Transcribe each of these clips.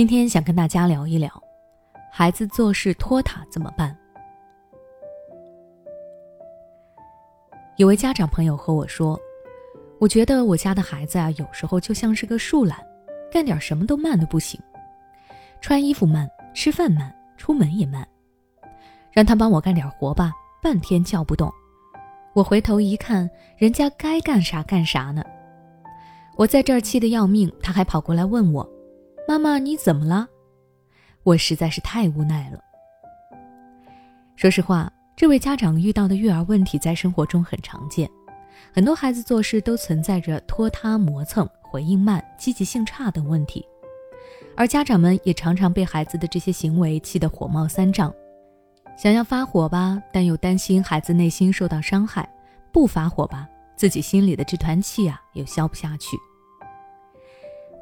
今天想跟大家聊一聊，孩子做事拖沓怎么办？有位家长朋友和我说：“我觉得我家的孩子啊，有时候就像是个树懒，干点什么都慢的不行，穿衣服慢，吃饭慢，出门也慢。让他帮我干点活吧，半天叫不动。我回头一看，人家该干啥干啥呢。我在这儿气得要命，他还跑过来问我：‘妈妈，你怎么了？’我实在是太无奈了。说实话。”这位家长遇到的育儿问题在生活中很常见，很多孩子做事都存在着拖沓、磨蹭、回应慢、积极性差等问题，而家长们也常常被孩子的这些行为气得火冒三丈，想要发火吧，但又担心孩子内心受到伤害；不发火吧，自己心里的这团气啊又消不下去。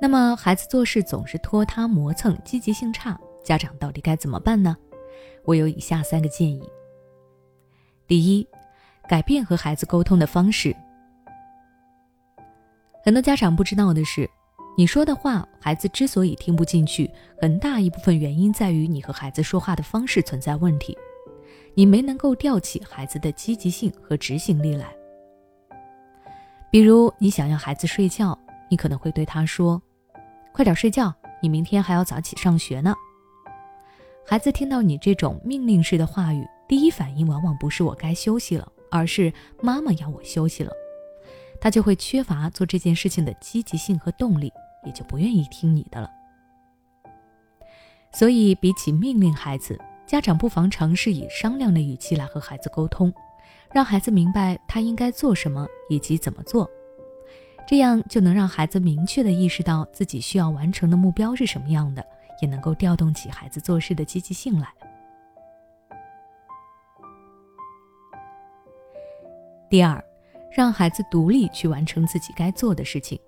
那么，孩子做事总是拖沓、磨蹭、积极性差，家长到底该怎么办呢？我有以下三个建议。第一，改变和孩子沟通的方式。很多家长不知道的是，你说的话，孩子之所以听不进去，很大一部分原因在于你和孩子说话的方式存在问题，你没能够吊起孩子的积极性和执行力来。比如，你想要孩子睡觉，你可能会对他说：“快点睡觉，你明天还要早起上学呢。”孩子听到你这种命令式的话语。第一反应往往不是我该休息了，而是妈妈要我休息了，他就会缺乏做这件事情的积极性和动力，也就不愿意听你的了。所以，比起命令孩子，家长不妨尝试以商量的语气来和孩子沟通，让孩子明白他应该做什么以及怎么做，这样就能让孩子明确的意识到自己需要完成的目标是什么样的，也能够调动起孩子做事的积极性来。第二，让孩子独立去完成自己该做的事情。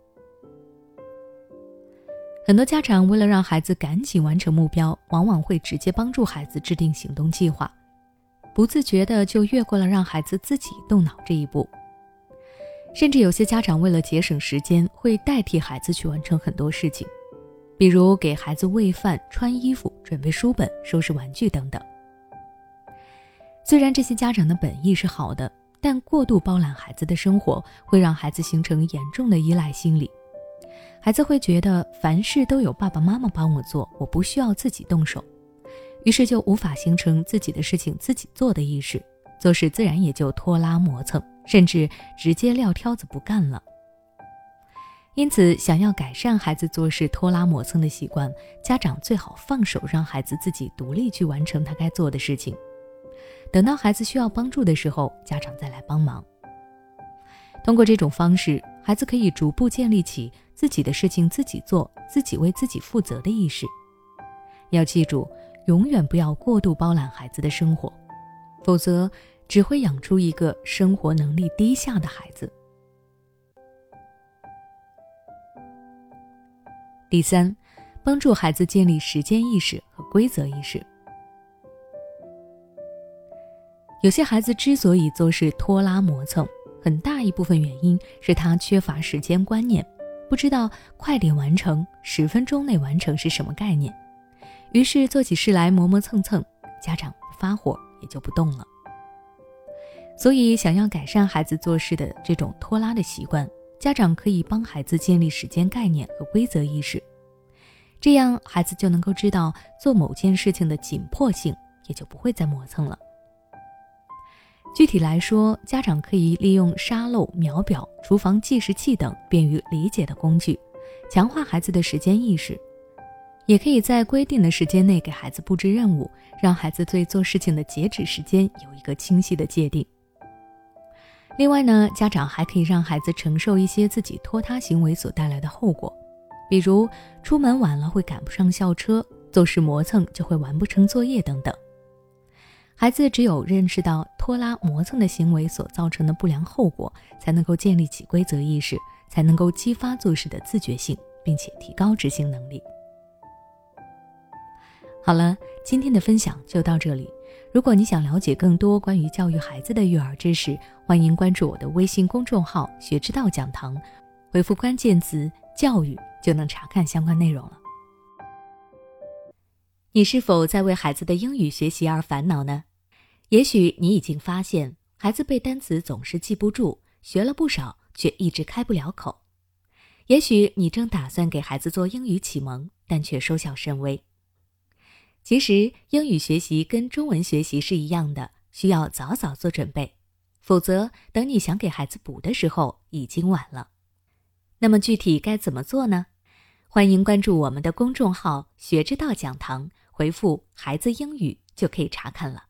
很多家长为了让孩子赶紧完成目标，往往会直接帮助孩子制定行动计划，不自觉的就越过了让孩子自己动脑这一步。甚至有些家长为了节省时间，会代替孩子去完成很多事情，比如给孩子喂饭、穿衣服、准备书本、收拾玩具等等。虽然这些家长的本意是好的。但过度包揽孩子的生活，会让孩子形成严重的依赖心理。孩子会觉得凡事都有爸爸妈妈帮我做，我不需要自己动手，于是就无法形成自己的事情自己做的意识，做事自然也就拖拉磨蹭，甚至直接撂挑子不干了。因此，想要改善孩子做事拖拉磨蹭的习惯，家长最好放手，让孩子自己独立去完成他该做的事情。等到孩子需要帮助的时候，家长再来帮忙。通过这种方式，孩子可以逐步建立起自己的事情自己做、自己为自己负责的意识。要记住，永远不要过度包揽孩子的生活，否则只会养出一个生活能力低下的孩子。第三，帮助孩子建立时间意识和规则意识。有些孩子之所以做事拖拉磨蹭，很大一部分原因是他缺乏时间观念，不知道快点完成、十分钟内完成是什么概念，于是做起事来磨磨蹭蹭，家长不发火也就不动了。所以，想要改善孩子做事的这种拖拉的习惯，家长可以帮孩子建立时间概念和规则意识，这样孩子就能够知道做某件事情的紧迫性，也就不会再磨蹭了。具体来说，家长可以利用沙漏、秒表、厨房计时器等便于理解的工具，强化孩子的时间意识；也可以在规定的时间内给孩子布置任务，让孩子对做事情的截止时间有一个清晰的界定。另外呢，家长还可以让孩子承受一些自己拖沓行为所带来的后果，比如出门晚了会赶不上校车，做事磨蹭就会完不成作业等等。孩子只有认识到拖拉磨蹭的行为所造成的不良后果，才能够建立起规则意识，才能够激发做事的自觉性，并且提高执行能力。好了，今天的分享就到这里。如果你想了解更多关于教育孩子的育儿知识，欢迎关注我的微信公众号“学之道讲堂”，回复关键词“教育”就能查看相关内容了。你是否在为孩子的英语学习而烦恼呢？也许你已经发现，孩子背单词总是记不住，学了不少却一直开不了口。也许你正打算给孩子做英语启蒙，但却收效甚微。其实，英语学习跟中文学习是一样的，需要早早做准备，否则等你想给孩子补的时候，已经晚了。那么具体该怎么做呢？欢迎关注我们的公众号“学之道讲堂”，回复“孩子英语”就可以查看了。